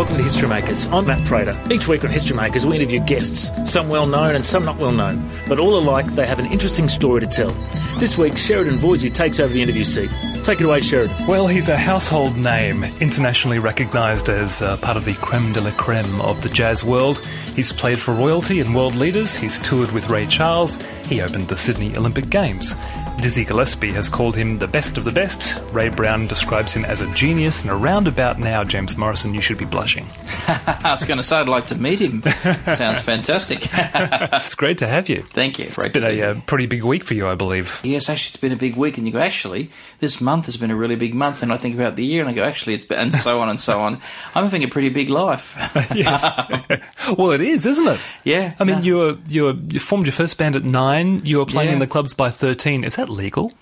Welcome to History Makers. I'm Matt Prater. Each week on History Makers, we interview guests, some well known and some not well known, but all alike, they have an interesting story to tell. This week, Sheridan Voisey takes over the interview seat. Take it away, Sheridan. Well, he's a household name, internationally recognised as uh, part of the creme de la creme of the jazz world. He's played for royalty and world leaders, he's toured with Ray Charles, he opened the Sydney Olympic Games. Dizzy Gillespie has called him the best of the best. Ray Brown describes him as a genius, and around about now, James Morrison, you should be blushing. I was going to say I'd like to meet him. Sounds fantastic. it's great to have you. Thank you. It's been a, uh, pretty big week for you, I believe. Yes, actually, it's been a big week, and you go, actually, this month has been a really big month, and I think about the year, and I go, actually, it's been, and so on and so on. I'm having a pretty big life. yes. well, it is, isn't it? Yeah. I mean, no. you were you were you formed your first band at nine. You were playing Yeah. in the clubs by thirteen. Is that legal?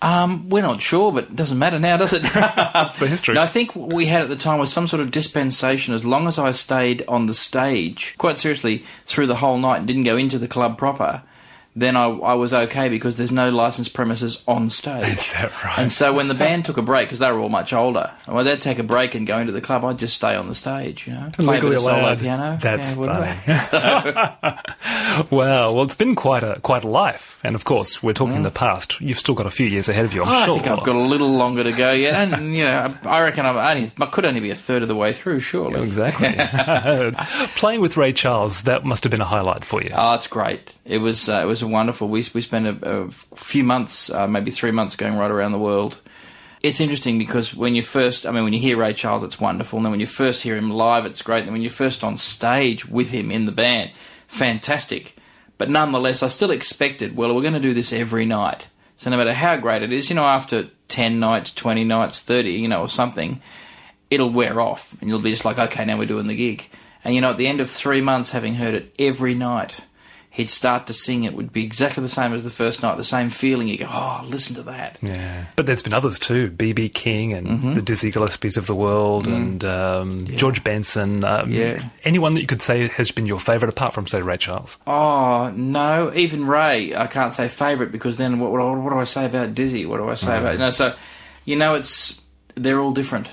Um, we're not sure, but it doesn't matter now, does it? That's the history. No, I think what we had at the time was some sort of dispensation as long as I stayed on the stage, quite seriously, through the whole night and didn't go into the club proper, then I, I was okay because there's no licensed premises on stage. Is that right? And so when the band took a break, because they were all much older, and when they'd take a break and go into the club, I'd just stay on the stage, you know, play a bit Legally of solo allowed. piano. That's yeah, funny. wow. Well, it's been quite a quite a life, and of course, we're talking the past. You've still got a few years ahead of you. I'm Oh, I think I've got a little longer to go yet, and you know, I reckon I'm only, I could only be a third of the way through, surely. Exactly. Playing with Ray Charles, that must have been a highlight for you. Oh, it's great. It was uh, it was wonderful. We we spent a, a few months, uh, maybe three months, going right around the world. It's interesting because when you first, I mean, when you hear Ray Charles, it's wonderful. And then when you first hear him live, it's great. And when you're first on stage with him in the band, fantastic. But nonetheless, I still expected, well, we're going to do this every night. So no matter how great it is, you know, after 10 nights, 20 nights, 30, you know, or something, it'll wear off and you'll be just like, okay, now we're doing the gig. And you know, at the end of three months, having heard it every night, he'd start to sing it would be exactly the same as the first night, the same feeling. You go, oh, listen to that. Yeah. But there's been others too. BB King and Mm-hmm. the Dizzy Gillespies of the world and um, George Benson. Um, Mm. Yeah. Anyone that you could say has been your favourite apart from, say, Ray Charles? Oh no, even Ray, I can't say favourite because then what, what, what do I say about Dizzy? What do I say about you know? So you know, it's they're all different,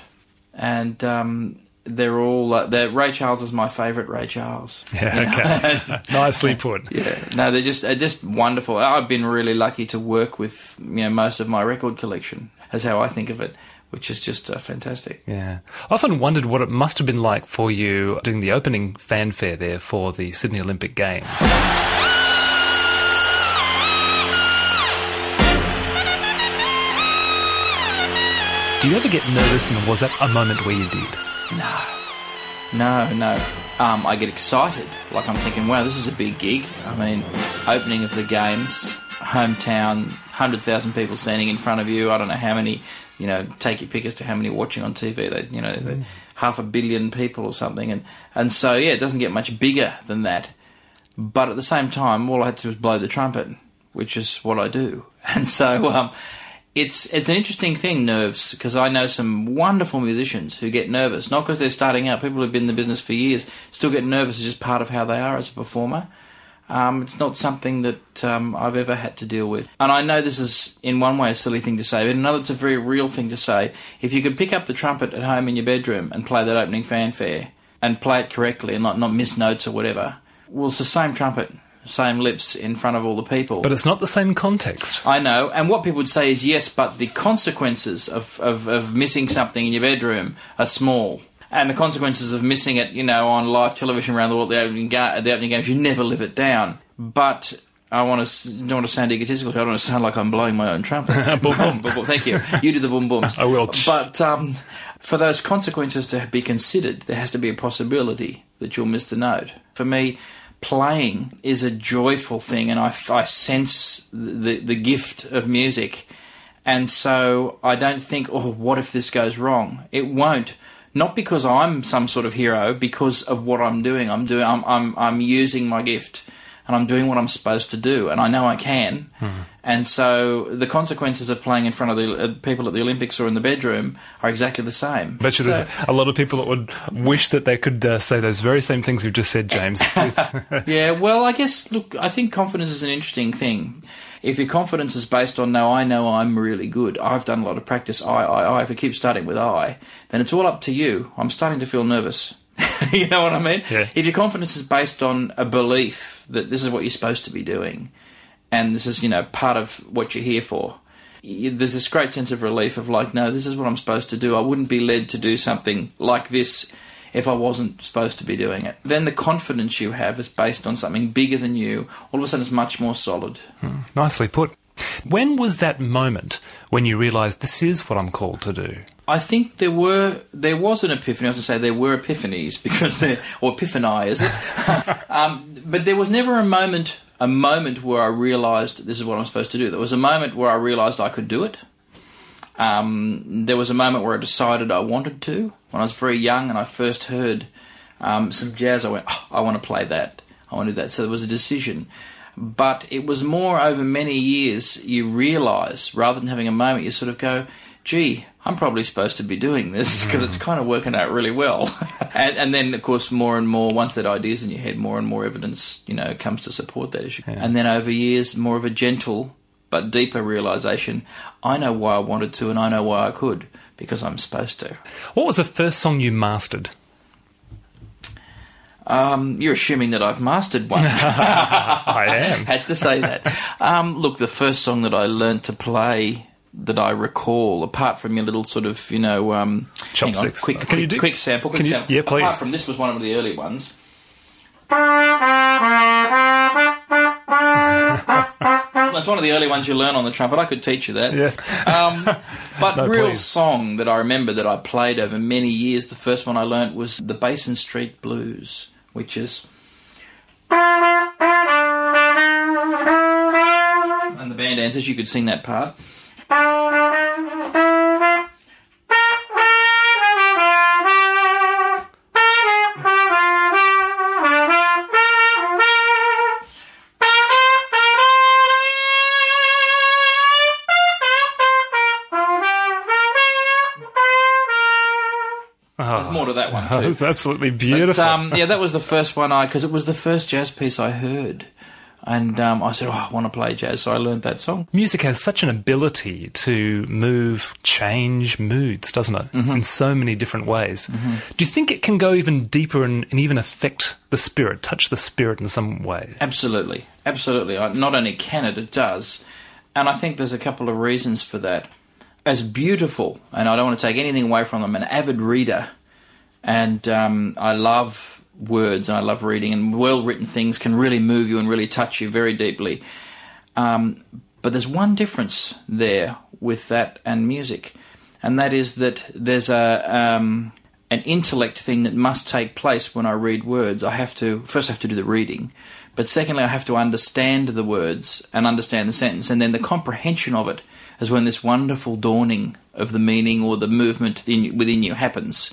and um, they're all uh, they're, Ray Charles is my favourite Ray Charles. Yeah, okay. Nicely put. Yeah, no, they're just they're just wonderful. I've been really lucky to work with you know most of my record collection. as how I think of it, which is just uh, fantastic. Yeah. I often wondered what it must have been like for you doing the opening fanfare there for the Sydney Olympic Games. Do you ever get nervous and was that a moment where you did? No, no, no. Um, I get excited. Like I'm thinking, wow, this is a big gig. I mean, opening of the games, hometown, hundred thousand people standing in front of you. I don't know how many. You know, take your pick as to how many watching on TV. They, you know, they- half a billion people or something, and and so yeah, it doesn't get much bigger than that. But at the same time, all I had to do was blow the trumpet, which is what I do. And so um, it's it's an interesting thing, nerves, because I know some wonderful musicians who get nervous, not because they're starting out. People who've been in the business for years still get nervous. It's just part of how they are as a performer. Um, it's not something that um, I've ever had to deal with. And I know this is, in one way, a silly thing to say, but in another, it's a very real thing to say. If you could pick up the trumpet at home in your bedroom and play that opening fanfare and play it correctly and not, not miss notes or whatever, well, it's the same trumpet, same lips in front of all the people. But it's not the same context. I know, and what people would say is yes, but the consequences of, of, of missing something in your bedroom are small. And the consequences of missing it, you know, on live television around the world, the opening, ga- the opening games, you never live it down. But I want to don't want to sound egotistical. I don't want to sound like I'm blowing my own trumpet. boom, boom, boom, boom. Thank you. You do the boom booms. I will. But um, for those consequences to be considered, there has to be a possibility that you'll miss the note. For me, playing is a joyful thing, and I, I sense the the gift of music, and so I don't think, oh, what if this goes wrong? It won't. Not because I'm some sort of hero, because of what I'm doing. I'm doing. I'm I'm I'm using my gift, and I'm doing what I'm supposed to do, and I know I can. And so the consequences of playing in front of the uh, people at the Olympics or in the bedroom are exactly the same. Bet you So- there's a lot of people that would wish that they could uh, say those very same things you've just said, James. Yeah, well, I guess, look, I think confidence is an interesting thing. If your confidence is based on, no, I know I'm really good, I've done a lot of practice, I, I, I, if it keeps starting with I, then it's all up to you. I'm starting to feel nervous. you know what I mean? Yeah. If your confidence is based on a belief that this is what you're supposed to be doing, and this is you know part of what you're here for, you, there's this great sense of relief of like, no, this is what I'm supposed to do. I wouldn't be led to do something like this if I wasn't supposed to be doing it. Then the confidence you have is based on something bigger than you. All of a sudden, it's much more solid. Hmm. Nicely put. When was that moment when you realised this is what I'm called to do? I think there were there was an epiphany. I was to say there were epiphanies because there or epiphany is it? um, but there was never a moment a moment where I realised this is what I'm supposed to do. There was a moment where I realised I could do it. Um, there was a moment where I decided I wanted to. When I was very young and I first heard um, some jazz, I went, oh, I want to play that. I want to do that. So there was a decision. But it was more over many years you realise, rather than having a moment, you sort of go, gee, I'm probably supposed to be doing this because it's kind of working out really well. and, and then, of course, more and more, once that idea's in your head, more and more evidence, you know, comes to support that issue. And then over years, more of a gentle but deeper realization I know why I wanted to and I know why I could because I'm supposed to. What was the first song you mastered? Um, you're assuming that I've mastered one. I am. Had to say that. Um, look, the first song that I learned to play that I recall, apart from your little sort of, you know, um, hang on, Chopsticks. quick, Can you do- quick sample, quick you- sample. yeah, please. Apart from this was one of the early ones. That's one of the early ones you learn on the trumpet. I could teach you that. Yeah. Um, but No, real please. song that I remember that I played over many years. The first one I learnt was the Basin Street Blues, which is. And the band dancers, you could sing that part. There's more to that one too. it's absolutely But, beautiful. um, yeah, that was the first one I because it was the first jazz piece I heard, and um, I said, "Oh, I want to play jazz," so I learned that song. Music has such an ability to move, change moods, doesn't it? Mm-hmm. In so many different ways. Do you think it can go even deeper and, and even affect the spirit, touch the spirit in some way? Absolutely, absolutely. I- Not only can it, it does, and I think there's a couple of reasons for that. As beautiful, and I don't want to take anything away from them. An avid reader, and um, I love words and I love reading, and well-written things can really move you and really touch you very deeply. Um, but there's one difference there with that and music, and that is that there's a um, an intellect thing that must take place when I read words. I have to first I have to do the reading, but secondly I have to understand the words and understand the sentence, and then the comprehension of it is when this wonderful dawning of the meaning or the movement in, within you happens.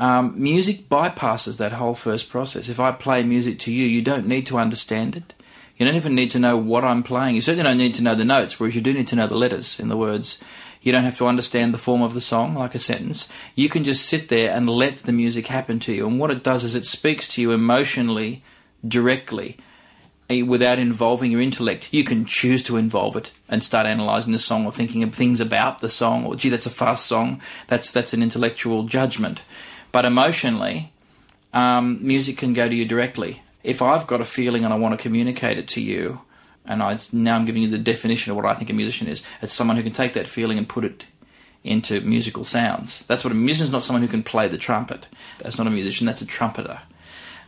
Um, music bypasses that whole first process. If I play music to you, you don't need to understand it. You don't even need to know what I'm playing. You certainly don't need to know the notes, whereas you do need to know the letters in the words. You don't have to understand the form of the song, like a sentence. You can just sit there and let the music happen to you. And what it does is it speaks to you emotionally, directly, eh, without involving your intellect. You can choose to involve it and start analysing the song or thinking of things about the song. Or, gee, that's a fast song. That's that's an intellectual judgment. But emotionally, um, music can go to you directly. If I've got a feeling and I want to communicate it to you, and I now I'm giving you the definition of what I think a musician is. It's someone who can take that feeling and put it into musical sounds. That's what a musician is. Not someone who can play the trumpet. That's not a musician. That's a trumpeter.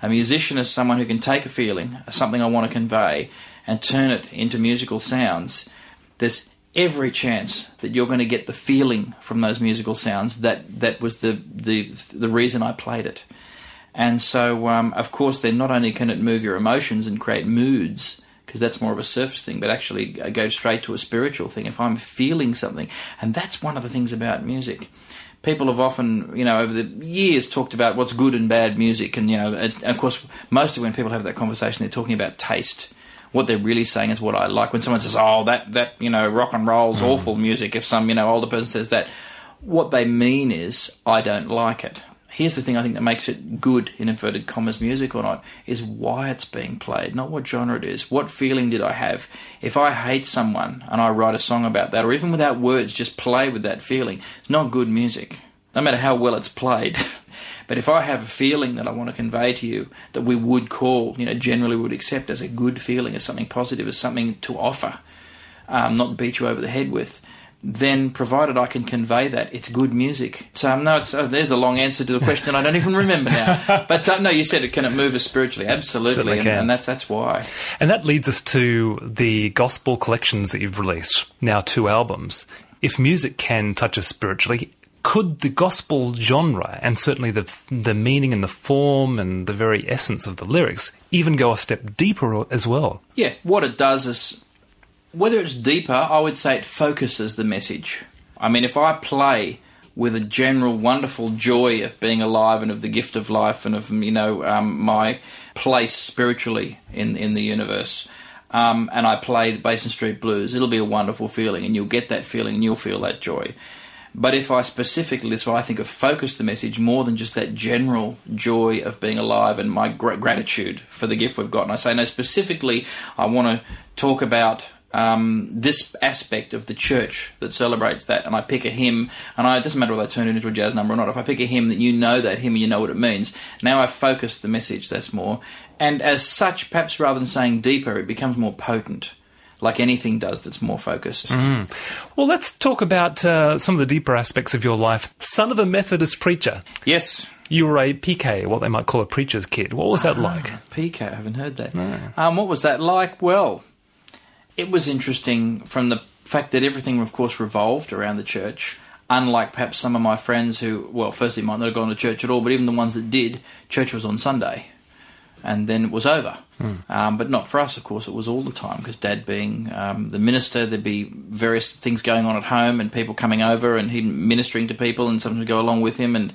A musician is someone who can take a feeling, something I want to convey, and turn it into musical sounds. There's every chance that you're going to get the feeling from those musical sounds that that was the the the reason I played it. And so, um, of course, then not only can it move your emotions and create moods, because that's more of a surface thing, but actually uh, go straight to a spiritual thing. If I'm feeling something, and that's one of the things about music. People have often, you know, over the years talked about what's good and bad music, and you know, and of course, mostly when people have that conversation, they're talking about taste. What they're really saying is what I like. When someone says, "Oh, that that you know, rock and roll's mm. awful music," if some you know older person says that, what they mean is, I don't like it. Here's the thing I think that makes it good, in inverted commas, music or not, is why it's being played, not what genre it is. What feeling did I have? If I hate someone and I write a song about that, or even without words, just play with that feeling, it's not good music. No matter how well it's played. But if I have a feeling that I want to convey to you that we would call, you know, generally would accept as a good feeling, as something positive, as something to offer, um, not beat you over the head with, then provided I can convey that, it's good music. So um, no, it's, oh, there's a long answer to the question I don't even remember now. But uh, no, you said it can it move us spiritually? Absolutely, and, and, that's that's why. And that leads us to the gospel collections that you've released now, two albums. If music can touch us spiritually, could the gospel genre and certainly the the meaning and the form and the very essence of the lyrics even go a step deeper as well? Yeah, what it does is whether it's deeper, I would say it focuses the message. I mean, if I play with a general wonderful joy of being alive and of the gift of life and of you know um, my place spiritually in in the universe. Um, and I play the Basin Street Blues, it'll be a wonderful feeling, and you'll get that feeling and you'll feel that joy. But if I specifically, that's why I think of focus the message more than just that general joy of being alive and my gratitude for the gift we've got. And I say, no, specifically, I want to talk about um, this aspect of the church that celebrates that, and I pick a hymn, and I, it doesn't matter whether I turn it into a jazz number or not. If I pick a hymn that you know that hymn you know what it means, now I've focused the message. That's more, and as such, perhaps rather than saying deeper, it becomes more potent. Like anything does that's more focused. Mm. Well, let's talk about uh, some of the deeper aspects of your life. Son of a Methodist preacher. Yes. You were a PK, what they might call a preacher's kid. What was that ah, like? PK, I haven't heard that. No. Um, what was that like? Well, it was interesting from the fact that everything, of course, revolved around the church. Unlike perhaps some of my friends who, well, firstly might not have gone to church at all, but even the ones that did, church was on Sunday, and then it was over. Mm. Um, but not for us, of course. It was all the time because Dad, being um, the minister, there'd be various things going on at home, and people coming over, and him ministering to people, and sometimes go along with him, and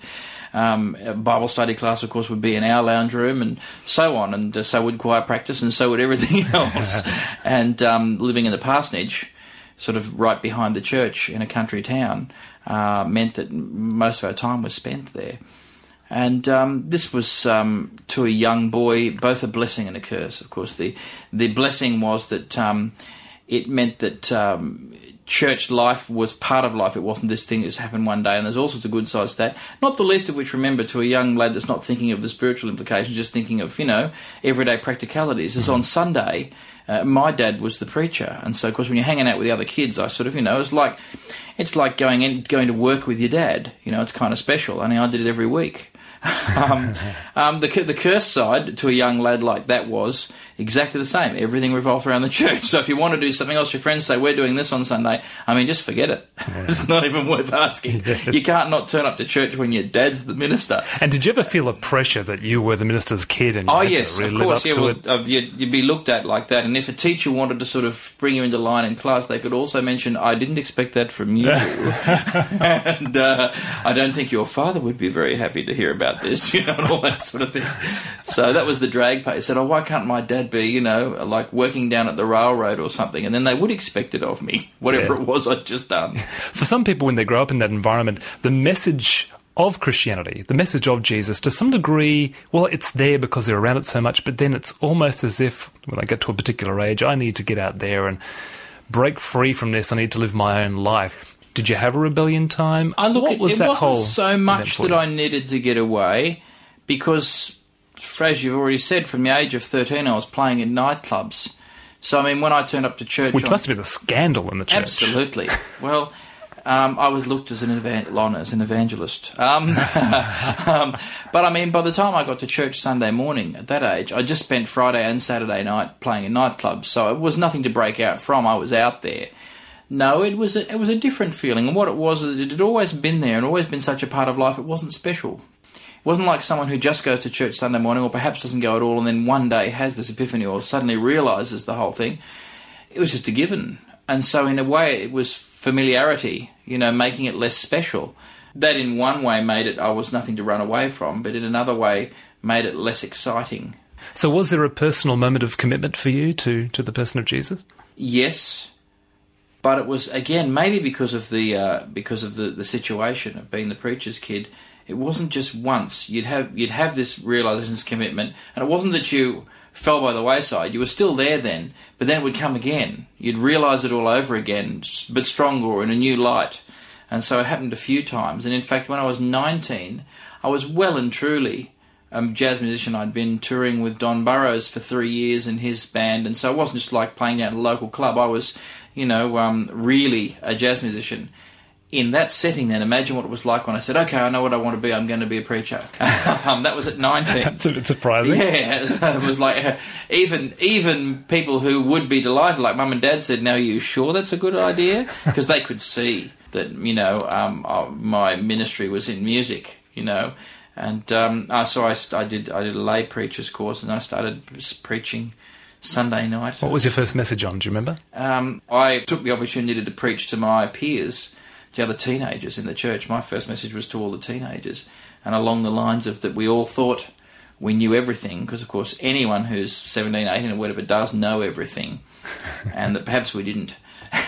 um, Bible study class, of course, would be in our lounge room, and so on. And uh, so would choir practice, and so would everything else. and um, living in the parsonage, sort of right behind the church in a country town, uh, meant that most of our time was spent there. And um, this was um, to a young boy both a blessing and a curse. Of course, the the blessing was that um, it meant that um, church life was part of life. It wasn't this thing that's happened one day, and there's all sorts of good sides to that. Not the least of which, remember, to a young lad that's not thinking of the spiritual implications, just thinking of, you know, everyday practicalities, is on Sunday, uh, my dad was the preacher. And so, of course, when you're hanging out with the other kids, I sort of, you know, it's like, it's like going in, going to work with your dad. You know, it's kind of special. I mean, I did it every week. um, um, the the curse side to a young lad like that was exactly the same. Everything revolved around the church. So if you want to do something else, your friends say we're doing this on Sunday. I mean, just forget it. Yeah. it's not even worth asking. You can't not turn up to church when your dad's the minister. And did you ever feel a pressure that you were the minister's kid? And oh yes, really of course. Yeah, well, uh, you'd, you'd, be looked at like that. And if a teacher wanted to sort of bring you into line in class, they could also mention, "I didn't expect that from you," and uh, I don't think your father would be very happy to hear about this. You know, and all that sort of thing. So that was the drag pace. Said, "Oh, why can't my dad be, you know, like working down at the railroad or something?" And then they would expect it of me, whatever yeah. it was I'd just done. For some people, when they grow up in that environment, the message of Christianity, the message of Jesus, to some degree, well, it's there because they're around it so much, but then it's almost as if when I get to a particular age, I need to get out there and break free from this. I need to live my own life. Did you have a rebellion time? I look, what was it that wasn't whole so much that I needed to get away because, as you've already said, from the age of 13, I was playing in nightclubs. So, I mean, when I turned up to church. Which on, must have been a scandal in the church. Absolutely. well, um, I was looked as an, evan- as an evangelist. Um, um, but I mean, by the time I got to church Sunday morning at that age, I just spent Friday and Saturday night playing in nightclubs. So it was nothing to break out from. I was out there. No, it was a, it was a different feeling, and what it was is it had always been there and always been such a part of life. It wasn't special. It wasn't like someone who just goes to church Sunday morning, or perhaps doesn't go at all, and then one day has this epiphany, or suddenly realizes the whole thing. It was just a given, and so in a way, it was familiarity. You know, making it less special. That in one way made it I was nothing to run away from, but in another way made it less exciting. So, was there a personal moment of commitment for you to to the person of Jesus? Yes, but it was again maybe because of the uh, because of the, the situation of being the preacher's kid. It wasn't just once. You'd have you'd have this realization, this commitment, and it wasn't that you fell by the wayside. You were still there then, but then it would come again. You'd realize it all over again, but stronger in a new light. And so it happened a few times. And in fact, when I was 19, I was well and truly a jazz musician. I'd been touring with Don Burrows for three years in his band, and so it wasn't just like playing at a local club. I was, you know, um, really a jazz musician. In that setting, then imagine what it was like when I said, "Okay, I know what I want to be. I'm going to be a preacher." um, that was at 19. That's a bit surprising. Yeah, it was like uh, even even people who would be delighted, like mum and dad, said, "Now, are you sure that's a good idea?" Because they could see that you know um, uh, my ministry was in music, you know, and um, uh, so I, I did I did a lay preacher's course, and I started preaching Sunday night. What was your first message on? Do you remember? Um, I took the opportunity to preach to my peers, to other teenagers in the church. My first message was to all the teenagers, and along the lines of that we all thought we knew everything, because of course anyone who's 17, 18 or whatever does know everything, and that perhaps we didn't.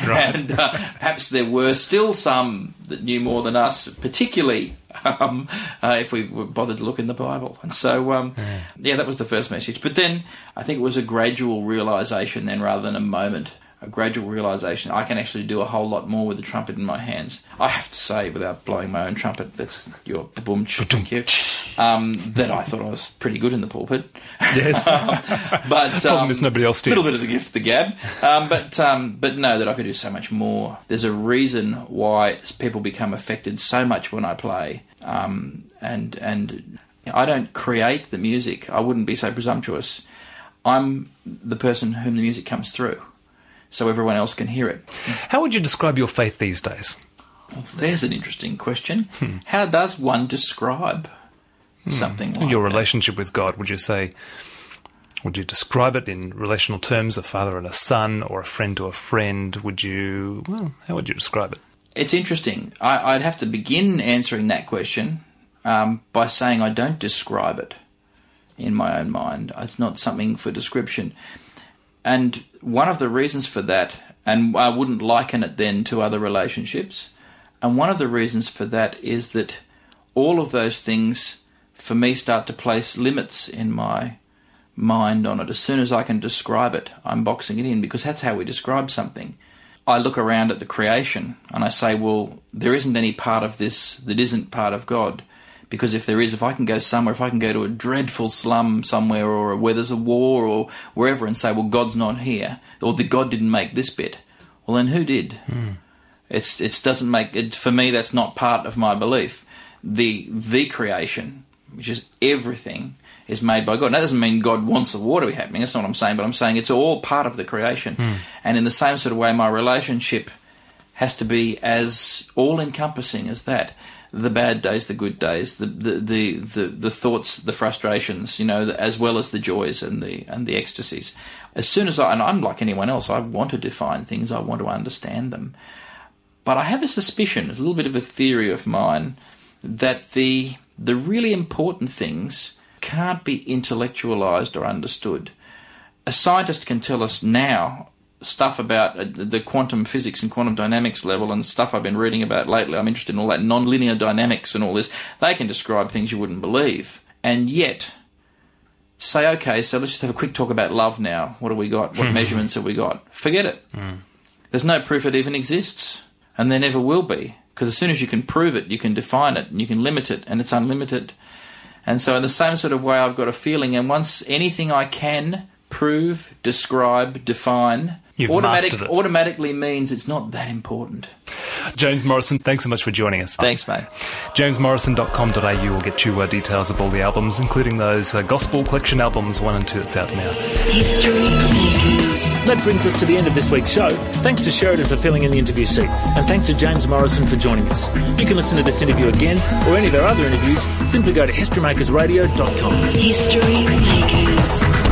Right. and uh, perhaps there were still some that knew more than us, particularly um, uh, if we were bothered to look in the Bible. And so, um, yeah. yeah, that was the first message. But then I think it was a gradual realization, then rather than a moment a gradual realization I can actually do a whole lot more with the trumpet in my hands. I have to say, without blowing my own trumpet, that's your boom, thank you, um, that I thought I was pretty good in the pulpit. Yes, um, but um, there's nobody else did. A little bit of the gift of the gab, um, but um, but no, that I could do so much more. There's a reason why people become affected so much when I play, um, and and I don't create the music. I wouldn't be so presumptuous. I'm the person whom the music comes through so everyone else can hear it. How would you describe your faith these days? Well, there's an interesting question. Hmm. How does one describe. Something like your that? relationship with God? Would you say? Would you describe it in relational terms, a father and a son, or a friend to a friend? Would you? Well, how would you describe it? It's interesting. I, would have to begin answering that question um, by saying I don't describe it in my own mind. It's not something for description. And one of the reasons for that, and I wouldn't liken it then to other relationships, and one of the reasons for that is that all of those things for me start to place limits in my mind on it. As soon as I can describe it, I'm boxing it in because that's how we describe something. I look around at the creation and I say, well, there isn't any part of this that isn't part of God. Because if there is, if I can go somewhere, if I can go to a dreadful slum somewhere or where there's a war or wherever and say, well, God's not here, or the God didn't make this bit, well, then who did? Mm. It's it doesn't make it for me. That's not part of my belief. The the creation, which is everything, is made by God. And that doesn't mean God wants the war to be happening. That's not what I'm saying. But I'm saying it's all part of the creation. Mm. And in the same sort of way, my relationship has to be as all encompassing as that the bad days, the good days, the the, the, the, the thoughts, the frustrations, you know, as well as the joys and the and the ecstasies. As soon as I and I'm like anyone else, I want to define things, I want to understand them. But I have a suspicion, a little bit of a theory of mine, that the the really important things can't be intellectualized or understood. A scientist can tell us now stuff about uh, the quantum physics and quantum dynamics level and stuff I've been reading about lately. I'm interested in all that nonlinear dynamics and all this. They can describe things you wouldn't believe. And yet, say, okay, so let's just have a quick talk about love now. What have we got? What measurements have we got? Forget it. Mm. There's no proof it even exists. And there never will be. Because as soon as you can prove it, you can define it and you can limit it, and it's unlimited. And so, in the same sort of way, I've got a feeling, and once anything I can prove, describe, define, You've Automatic, it. Automatically means it's not that important. James Morrison, thanks so much for joining us. Thanks, mate. JamesMorrison.com.au will get you uh, details of all the albums, including those uh, Gospel Collection albums 1 and 2 that's out now. History Makers. That brings us to the end of this week's show. Thanks to Sheridan for filling in the interview seat, and thanks to James Morrison for joining us. You can listen to this interview again or any of our other interviews. Simply go to HistoryMakersRadio.com. History Makers.